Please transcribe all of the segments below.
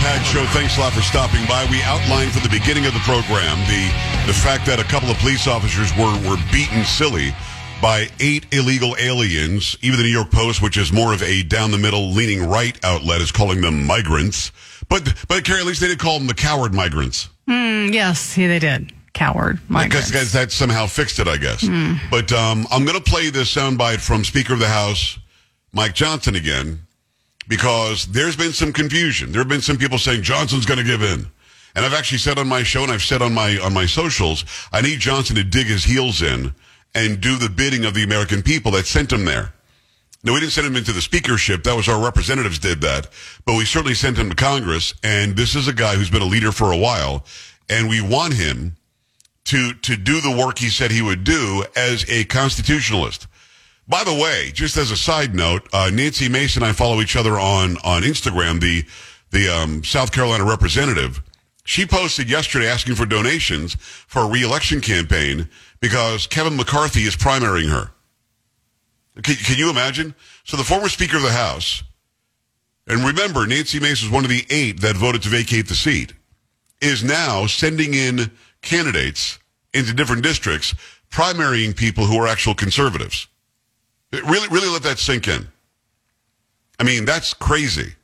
Joe Show. Thanks a lot for stopping by. We outlined from the beginning of the program the the fact that a couple of police officers were were beaten silly by eight illegal aliens. Even the New York Post, which is more of a down the middle leaning right outlet, is calling them migrants. But but Carrie, at least they did call them the coward migrants. Mm, yes, yeah, they did. Coward migrants. Because that somehow fixed it, I guess. But um, I'm going to play this soundbite from Speaker of the House, Mike Johnson, again, because there's been some confusion. There have been some people saying Johnson's going to give in. And I've actually said on my show and I've said on my on my socials, I need Johnson to dig his heels in and do the bidding of the American people that sent him there. No, we didn't send him into the speakership. That was our representatives did that. But we certainly sent him to Congress. And this is a guy who's been a leader for a while. And we want him to, to do the work he said he would do as a constitutionalist. By the way, just as a side note, uh, Nancy Mason and I follow each other on, on Instagram, the, the, um, South Carolina representative. She posted yesterday asking for donations for a reelection campaign because Kevin McCarthy is primarying her. Can, can you imagine? So the former Speaker of the House, and remember, Nancy Mace was one of the eight that voted to vacate the seat, is now sending in candidates into different districts, primarying people who are actual conservatives. Really, really let that sink in. I mean, that's crazy.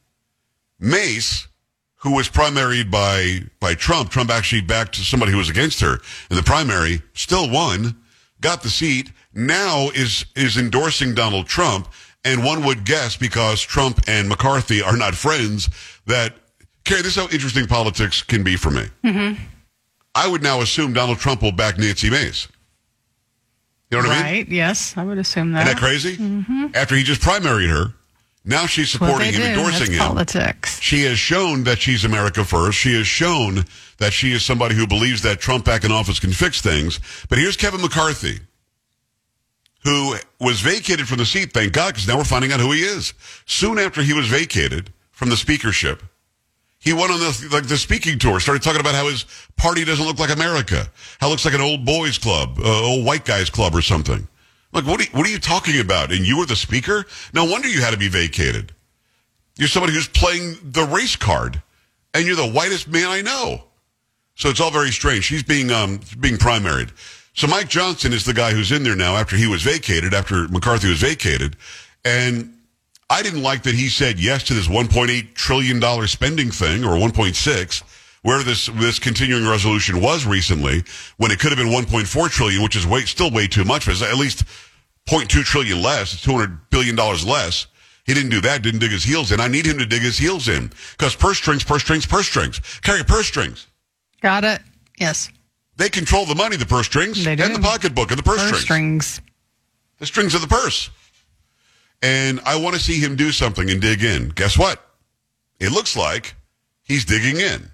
Mace, who was primaried by by Trump, Trump actually backed somebody who was against her in the primary, still won, got the seat. Now is is endorsing Donald Trump, and one would guess because Trump and McCarthy are not friends that. Carrie, this is how interesting politics can be for me. Mm-hmm. I would now assume Donald Trump will back Nancy Mace. You know what I mean? right? Yes, I would assume that. Isn't that crazy? Mm-hmm. After he just primaried her, now she's That's what they supporting him, do. endorsing That's him. Politics. She has shown that she's America first. She has shown that she is somebody who believes that Trump back in office can fix things. But here's Kevin McCarthy, who was vacated from the seat, thank God, because now we're finding out who he is. Soon after he was vacated from the speakership, he went on the, like the speaking tour, started talking about how his party doesn't look like America, how it looks like an old boys club, uh, old white guys club or something. Like, what are, you, what are you talking about? And you were the speaker? No wonder you had to be vacated. You're somebody who's playing the race card, and you're the whitest man I know. So it's all very strange. He's being um, being primaried. So Mike Johnson is the guy who's in there now after he was vacated, after McCarthy was vacated, and I didn't like that he said yes to this 1.8 trillion dollar spending thing or 1.6, where this this continuing resolution was recently, when it could have been 1.4 trillion, which is way still way too much. But it's at least 0.2 trillion less, it's 200 billion dollars less. He didn't do that, didn't dig his heels in. I need him to dig his heels in because purse strings, purse strings, purse strings. Carry purse strings. Got it. Yes. They control the money, the purse strings, and the pocketbook and the purse, Purse strings. strings. The strings of the purse. And I want to see him do something and dig in. Guess what? It looks like he's digging in.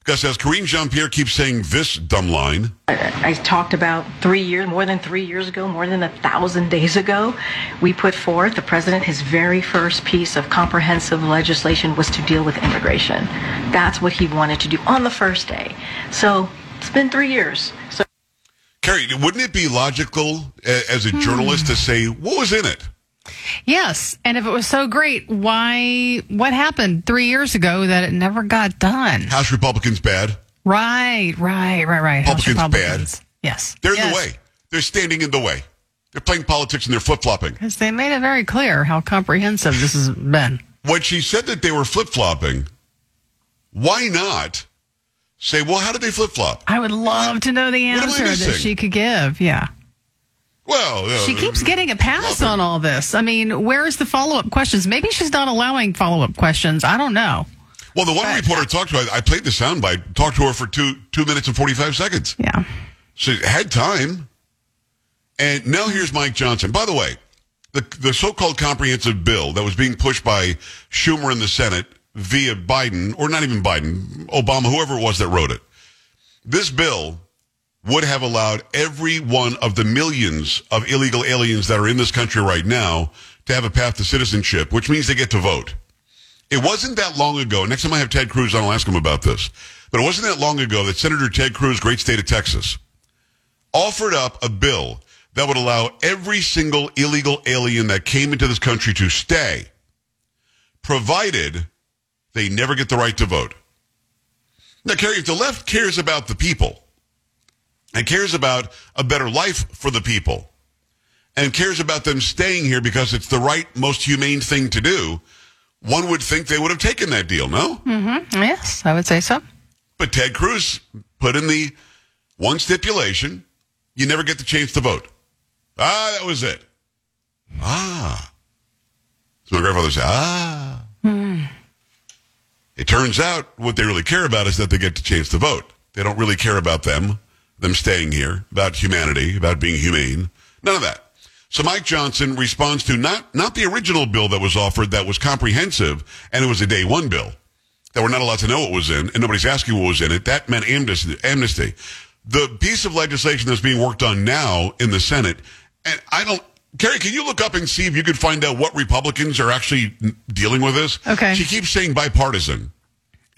Because as Karine Jean Pierre keeps saying this dumb line, I talked about three years, more than three years ago, more than a thousand days ago, we put forth, the president, his very first piece of comprehensive legislation was to deal with immigration. That's what he wanted to do on the first day. So it's been three years. So Carrie, wouldn't it be logical as a journalist to hmm. say, what was in it? Yes. And if it was so great, why, what happened three years ago that it never got done? House Republicans bad. Right, right, right, right. House Republicans bad. Yes. They're in Yes. the way. They're standing in the way. They're playing politics and they're flip flopping. Because they made it very clear how comprehensive this has been. When she said that they were flip flopping, why not say, well, how did they flip flop? I would love to know the What am I answer that she could give. Yeah. Well, uh, She keeps getting a pass on all this. I mean, where's the follow up questions? Maybe she's not allowing follow up questions. I don't know. Well, the one But- reporter talked to her, I played the soundbite, talked to her for two two minutes and 45 seconds. Yeah. She had time. And now here's Mike Johnson. By the way, the, the so-called comprehensive bill that was being pushed by Schumer in the Senate via Biden, or not even Biden, Obama, whoever it was that wrote it. This bill would have allowed every one of the millions of illegal aliens that are in this country right now to have a path to citizenship, which means they get to vote. It wasn't that long ago. Next time I have Ted Cruz on, I'll ask him about this. But it wasn't that long ago that Senator Ted Cruz, great state of Texas, offered up a bill that would allow every single illegal alien that came into this country to stay, provided they never get the right to vote. Now, Carrie, if the left cares about the people and cares about a better life for the people and cares about them staying here because it's the right, most humane thing to do, one would think they would have taken that deal, no? Mm-hmm. Yes, I would say so. But Ted Cruz put in the one stipulation you never get the chance to vote. Ah, that was it. Ah. So my grandfather said, ah. It turns out what they really care about is that they get the chance to vote. They don't really care about them, them staying here, about humanity, about being humane. None of that. So Mike Johnson responds to not, not the original bill that was offered that was comprehensive and it was a day one bill that we're not allowed to know what was in and nobody's asking what was in it. That meant amnesty. amnesty. The piece of legislation that's being worked on now in the Senate, and I don't, Carrie, can you look up and see if you could find out what Republicans are actually dealing with this? Okay. She keeps saying bipartisan.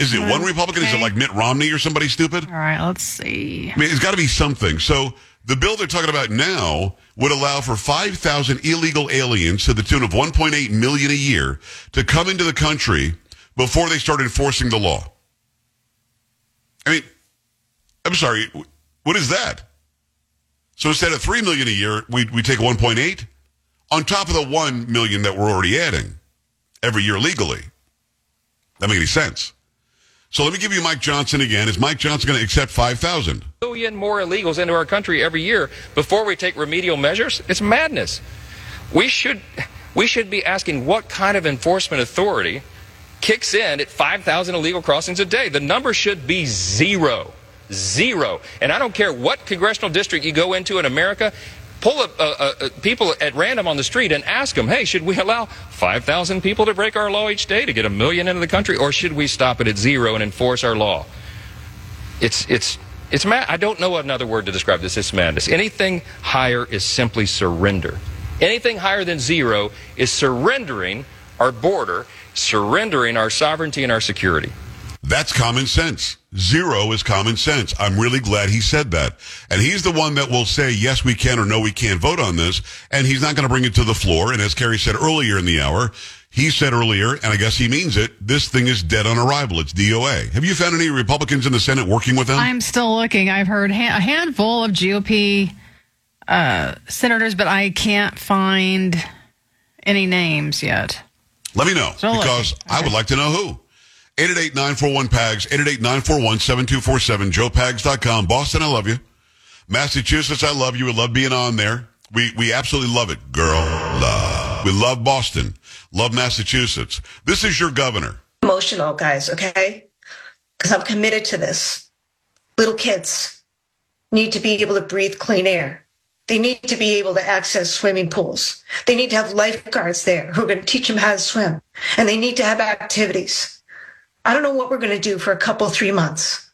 Is it one Republican? Is it like Mitt Romney or somebody stupid? All right, let's see. I mean, it's got to be something. So the bill they're talking about now would allow for 5,000 illegal aliens to the tune of 1.8 million a year to come into the country before they start enforcing the law. I mean, I'm sorry, what is that? So instead of 3 million a year, we we take 1.8 on top of the 1 million that we're already adding every year legally. That make any sense? So let me give you Mike Johnson again. Is Mike Johnson going to accept 5,000? million more illegals into our country every year before we take remedial measures? It's madness. We should we should be asking what kind of enforcement authority kicks in at 5,000 illegal crossings a day. The number should be zero. Zero. And I don't care what congressional district you go into in America, pull up uh, uh, uh, people at random on the street and ask them, hey, should we allow 5,000 people to break our law each day to get a million into the country, or should we stop it at zero and enforce our law? It's it's it's mad. I don't know another word to describe this. It's madness. Anything higher is simply surrender. Anything higher than zero is surrendering our border, surrendering our sovereignty and our security. That's common sense. Zero is common sense. I'm really glad he said that. And he's the one that will say, yes, we can or no, we can't vote on this. And he's not going to bring it to the floor. And as Carrie said earlier in the hour, he said earlier, and I guess he means it, this thing is dead on arrival. It's DOA. Have you found any Republicans in the Senate working with them? I'm still looking. I've heard ha- a handful of GOP uh, senators, but I can't find any names yet. Let me know So because lucky. I would like to know who. 888-941-PAGS, 888-941-7247, joepags.com. Boston, I love you. Massachusetts, I love you. We love being on there. We, we absolutely love it. Girl, love. We love Boston. Love Massachusetts. This is your governor. emotional, guys, okay? Because I'm committed to this. Little kids need to be able to breathe clean air. They need to be able to access swimming pools. They need to have lifeguards there who are going to teach them how to swim. And they need to have activities. I don't know what we're going to do for a couple, three months.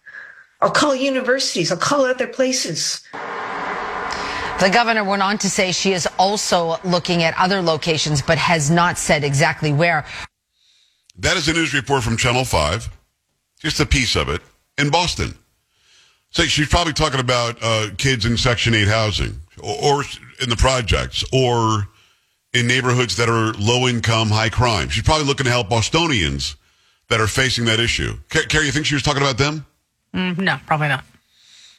I'll call universities. I'll call other places. The governor went on to say she is also looking at other locations, but has not said exactly where. That is a news report from Channel 5. Just a piece of it in Boston. So she's probably talking about uh, kids in Section 8 housing or, or in the projects or in neighborhoods that are low income, high crime. She's probably looking to help Bostonians that are facing that issue. Car- Carrie, you think she was talking about them? Mm, no, probably not.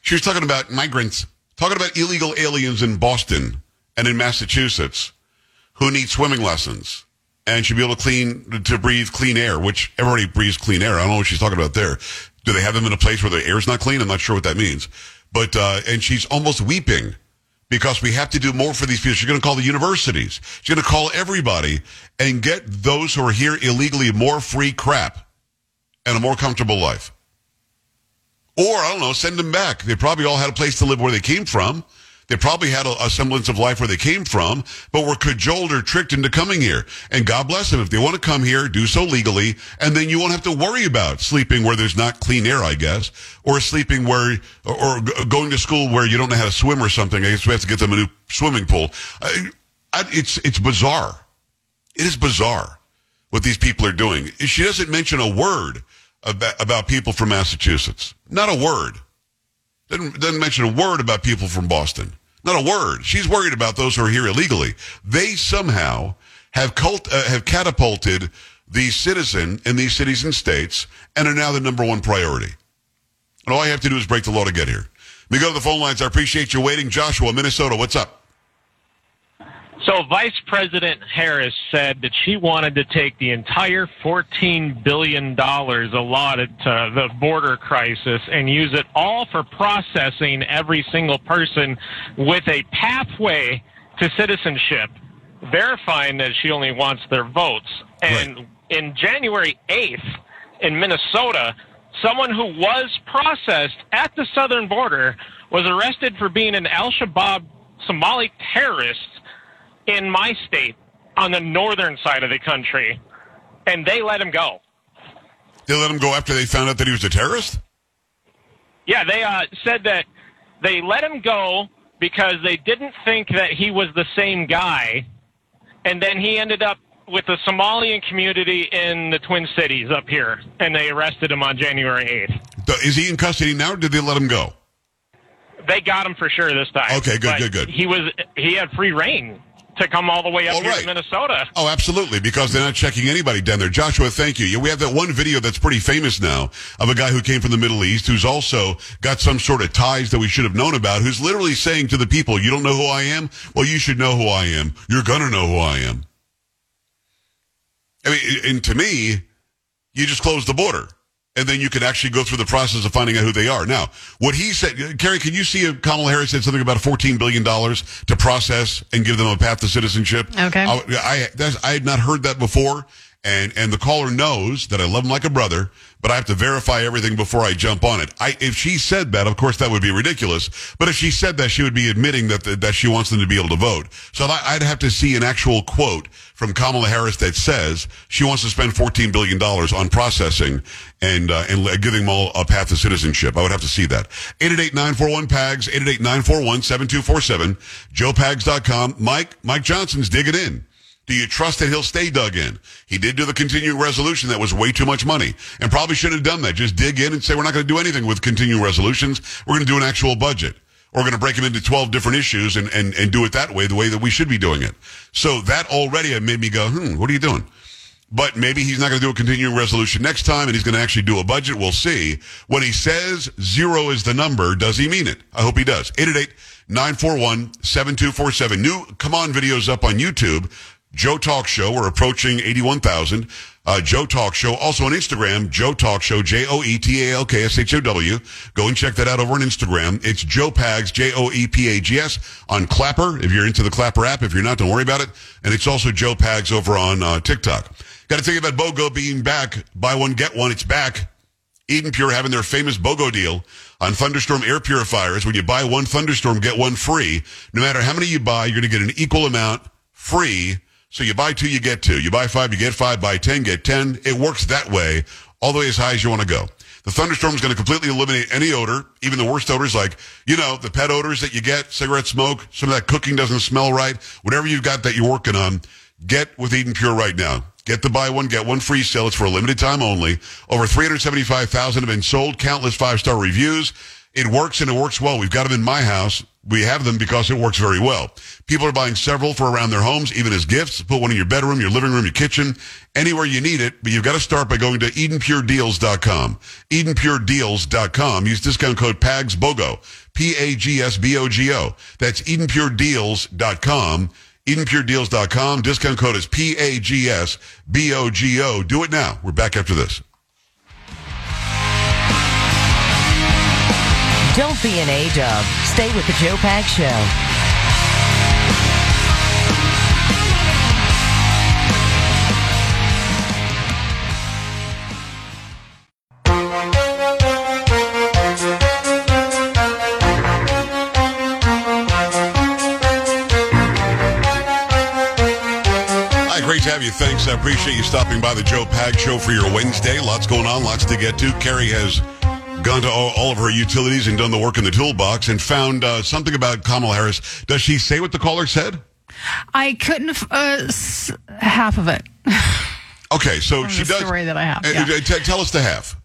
She was talking about migrants, talking about illegal aliens in Boston and in Massachusetts who need swimming lessons and should be able to clean to breathe clean air, which everybody breathes clean air. I don't know what she's talking about there. Do they have them in a place where the air's not clean? I'm not sure what that means. But uh, and she's almost weeping because we have to do more for these people. She's going to call the universities. She's going to call everybody and get those who are here illegally more free crap and a more comfortable life. Or, I don't know, send them back. They probably all had a place to live where they came from. They probably had a, a semblance of life where they came from, but were cajoled or tricked into coming here. And God bless them. If they want to come here, do so legally, and then you won't have to worry about sleeping where there's not clean air, I guess, or sleeping where, or, or going to school where you don't know how to swim or something. I guess we have to get them a new swimming pool. I, I, it's, it's bizarre. It is bizarre what these people are doing. She doesn't mention a word about, about people from Massachusetts. Not a word. Doesn't, doesn't mention a word about people from Boston. Not a word. She's worried about those who are here illegally. They somehow have cult, uh, have catapulted the citizen in these cities and states and are now the number one priority. And all I have to do is break the law to get here. Let me go to the phone lines. I appreciate you waiting. Joshua, Minnesota, what's up? So, Vice President Harris said that she wanted to take the entire $14 billion allotted to the border crisis and use it all for processing every single person with a pathway to citizenship, verifying that she only wants their votes. And Right. in January 8th, in Minnesota, someone who was processed at the southern border was arrested for being an Al Shabaab Somali terrorist in my state on the northern side of the country, and they let him go. They let him go after they found out that he was a terrorist? Yeah, they uh, said that they let him go because they didn't think that he was the same guy, and then he ended up with the Somalian community in the Twin Cities up here, and they arrested him on January 8th. Is he in custody now or did they let him go? They got him for sure this time. Okay, good, good, good. He was he had free rein to come all the way up All here right. to Minnesota. Oh, absolutely, because they're not checking anybody down there. Joshua, thank you. Yeah, we have that one video that's pretty famous now of a guy who came from the Middle East who's also got some sort of ties that we should have known about, who's literally saying to the people, you don't know who I am? Well, you should know who I am. You're gonna know who I am. I mean, and to me, you just close the border. And then you can actually go through the process of finding out who they are. Now, what he said, Carrie, can you see if Kamala Harris said something about $14 billion to process and give them a path to citizenship? Okay. I, I, that's, I had not heard that before. And, and the caller knows that I love him like a brother, but I have to verify everything before I jump on it. I, if she said that, of course, that would be ridiculous. But if she said that, she would be admitting that, that she wants them to be able to vote. So I'd have to see an actual quote from Kamala Harris that says she wants to spend $14 billion on processing and, uh, and giving them all a path to citizenship. I would have to see that. 888-941-PAGS, 888-941-7247, joepags.com. Mike, Mike Johnson's digging in. Do you trust that he'll stay dug in? He did do the continuing resolution that was way too much money and probably shouldn't have done that. Just dig in and say, we're not going to do anything with continuing resolutions. We're going to do an actual budget. We're going to break them into 12 different issues and, and, and do it that way, the way that we should be doing it. So that already made me go, hmm, what are you doing? But maybe he's not going to do a continuing resolution next time and he's going to actually do a budget. We'll see. When he says zero is the number, does he mean it? I hope he does. 888-941-7247. New come on videos up on YouTube. Joe Talk Show. We're approaching 81,000. Uh, Joe Talk Show. Also on Instagram, Joe Talk Show, J-O-E-T-A-L-K-S-H-O-W. Go and check that out over on Instagram. It's Joe Pags, J-O-E-P-A-G-S on Clapper. If you're into the Clapper app, if you're not, don't worry about it. And it's also Joe Pags over on uh, TikTok. Got to you about BOGO being back. Buy one, get one. It's back. Eden Pure having their famous BOGO deal on Thunderstorm air purifiers. When you buy one Thunderstorm, get one free. No matter how many you buy, you're going to get an equal amount free. So you buy two, you get two. You buy five, you get five. Buy ten, get ten. It works that way, all the way as high as you want to go. The Thunderstorm is going to completely eliminate any odor, even the worst odors like, you know, the pet odors that you get, cigarette smoke, some of that cooking doesn't smell right. Whatever you've got that you're working on, get with Eden Pure right now. Get the buy one, get one free sale. It's for a limited time only. Over 375,000 have been sold, countless five-star reviews. It works and it works well. We've got them in my house. We have them because it works very well. People are buying several for around their homes, even as gifts. Put one in your bedroom, your living room, your kitchen, anywhere you need it. But you've got to start by going to EdenPureDeals.com. EdenPureDeals.com. Use discount code PAGSBOGO. P-A-G-S-B-O-G-O. That's EdenPureDeals.com. EdenPureDeals.com. Discount code is P-A-G-S-B-O-G-O. Do it now. We're back after this. Don't be an A-dub. Stay with the Joe Pag Show. Hi, great to have you. Thanks. I appreciate you stopping by the Joe Pag Show for your Wednesday. Lots going on, lots to get to. Carrie has gone to all, all of her utilities and done the work in the toolbox and found uh, something about Kamala Harris. Does she say what the caller said? I couldn't f- uh, s- half of it. Okay, so From she the does. story that I have, yeah. uh, tell us the half.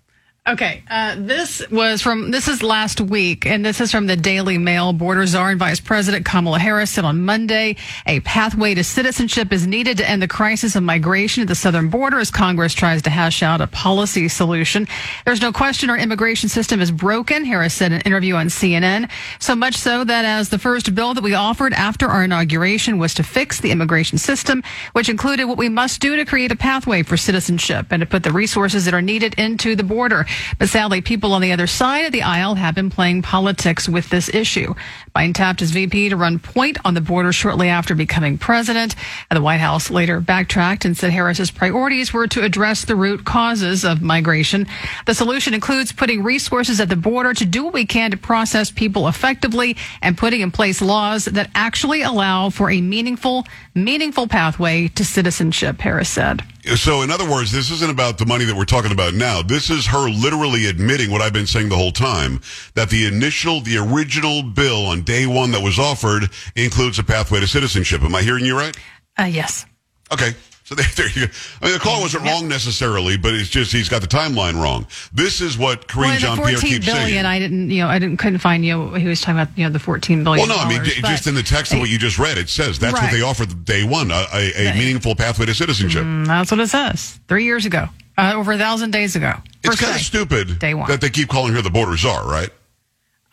Okay, uh, this was from this is last week, and this is from the Daily Mail. Border czar and Vice President Kamala Harris said on Monday a pathway to citizenship is needed to end the crisis of migration at the southern border as Congress tries to hash out a policy solution. There's no question our immigration system is broken, Harris said in an interview on CNN. So much so that as the first bill that we offered after our inauguration was to fix the immigration system, which included what we must do to create a pathway for citizenship and to put the resources that are needed into the border. But sadly, people on the other side of the aisle have been playing politics with this issue. Biden tapped his VP to run point on the border shortly after becoming president. And the White House later backtracked and said Harris's priorities were to address the root causes of migration. The solution includes putting resources at the border to do what we can to process people effectively and putting in place laws that actually allow for a meaningful, meaningful pathway to citizenship, Harris said. So, in other words, this isn't about the money that we're talking about now. This is her literally admitting what I've been saying the whole time that the initial, the original bill on day one that was offered includes a pathway to citizenship. Am I hearing you right? Uh, yes. Okay. So there, there you go. I mean, the call wasn't wrong necessarily, but it's just he's got the timeline wrong. This is what Karine Well, Jean Pierre 14 keeps billion, saying. I didn't, you know, I didn't, couldn't find, you know, he was talking about, you know, the 14 billion. Well, no, I mean, j- just in the text of what you just read, it says that's what Right. they offered day one, a, a, a meaningful pathway to citizenship. Mm, That's what it says. Three years ago, uh, over a thousand days ago. It's kind of stupid Day one. that they keep calling her the border czar, right?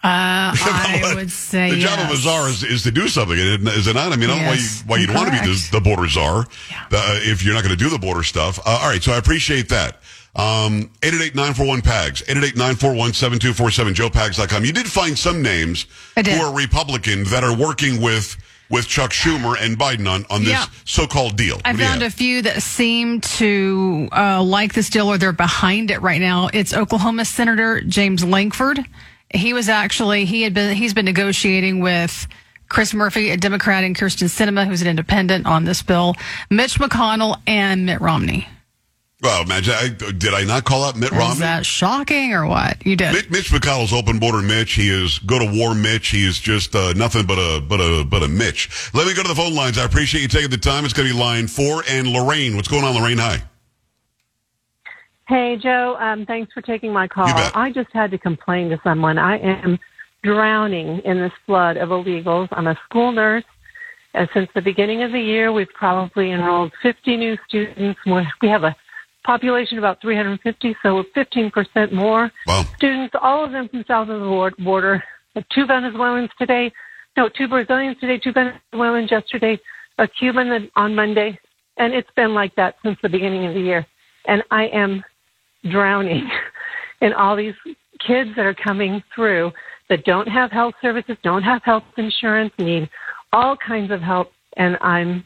Uh, I would say the job yes. of a czar is, is to do something, is it not? I mean, I don't know why, you, why you'd want to be the, the border czar uh, if you're not going to do the border stuff. Uh, all right, so I appreciate that. Um, 888-941-PAGS, 888-941-7247, joepags.com. You did find some names who are Republican that are working with with Chuck Schumer and Biden on, on this Yeah. so-called deal. I found a few that seem to uh, like this deal or they're behind it right now. It's Oklahoma Senator James Lankford. He was actually he had been he's been negotiating with Chris Murphy, a Democrat, and Kyrsten Sinema, who's an independent on this bill, Mitch McConnell, and Mitt Romney. Well, imagine, I, did I not call out Mitt Romney? Is that shocking or what? You did. Mitch, Mitch McConnell's open border Mitch. He is go to war Mitch. He is just uh, nothing but a but a but a Mitch. Let me go to the phone lines. I appreciate you taking the time. It's going to be line four and Lorraine. What's going on, Lorraine? Hi. Hey, Joe. Um, thanks for taking my call. I just had to complain to someone. I am drowning in this flood of illegals. I'm a school nurse. And since the beginning of the year, we've probably enrolled 50 new students. We have a population of about 350, so 15% more Wow. students, all of them from south of the bor- border. Two Venezuelans today, no, two Brazilians today, two Venezuelans yesterday, a Cuban on Monday. And it's been like that since the beginning of the year. And I am drowning in all these kids that are coming through that don't have health services, don't have health insurance, need all kinds of help. And I'm,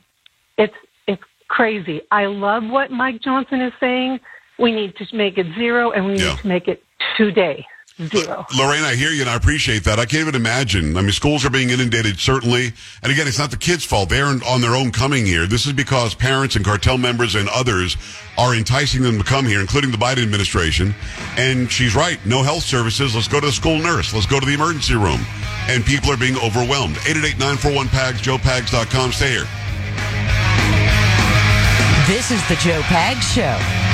it's, it's crazy. I love what Mike Johnson is saying. We need to make it zero and we Yeah. need to make it today zero. Lorraine, I hear you and I appreciate that. I can't even imagine. I mean, schools are being inundated, certainly. And again, it's not the kids' fault. They're on their own coming here. This is because parents and cartel members and others are enticing them to come here, including the Biden administration. And she's right. No health services. Let's go to the school nurse. Let's go to the emergency room. And people are being overwhelmed. 888-941-PAGS, joepags.com. Stay here. This is the Joe Pags Show.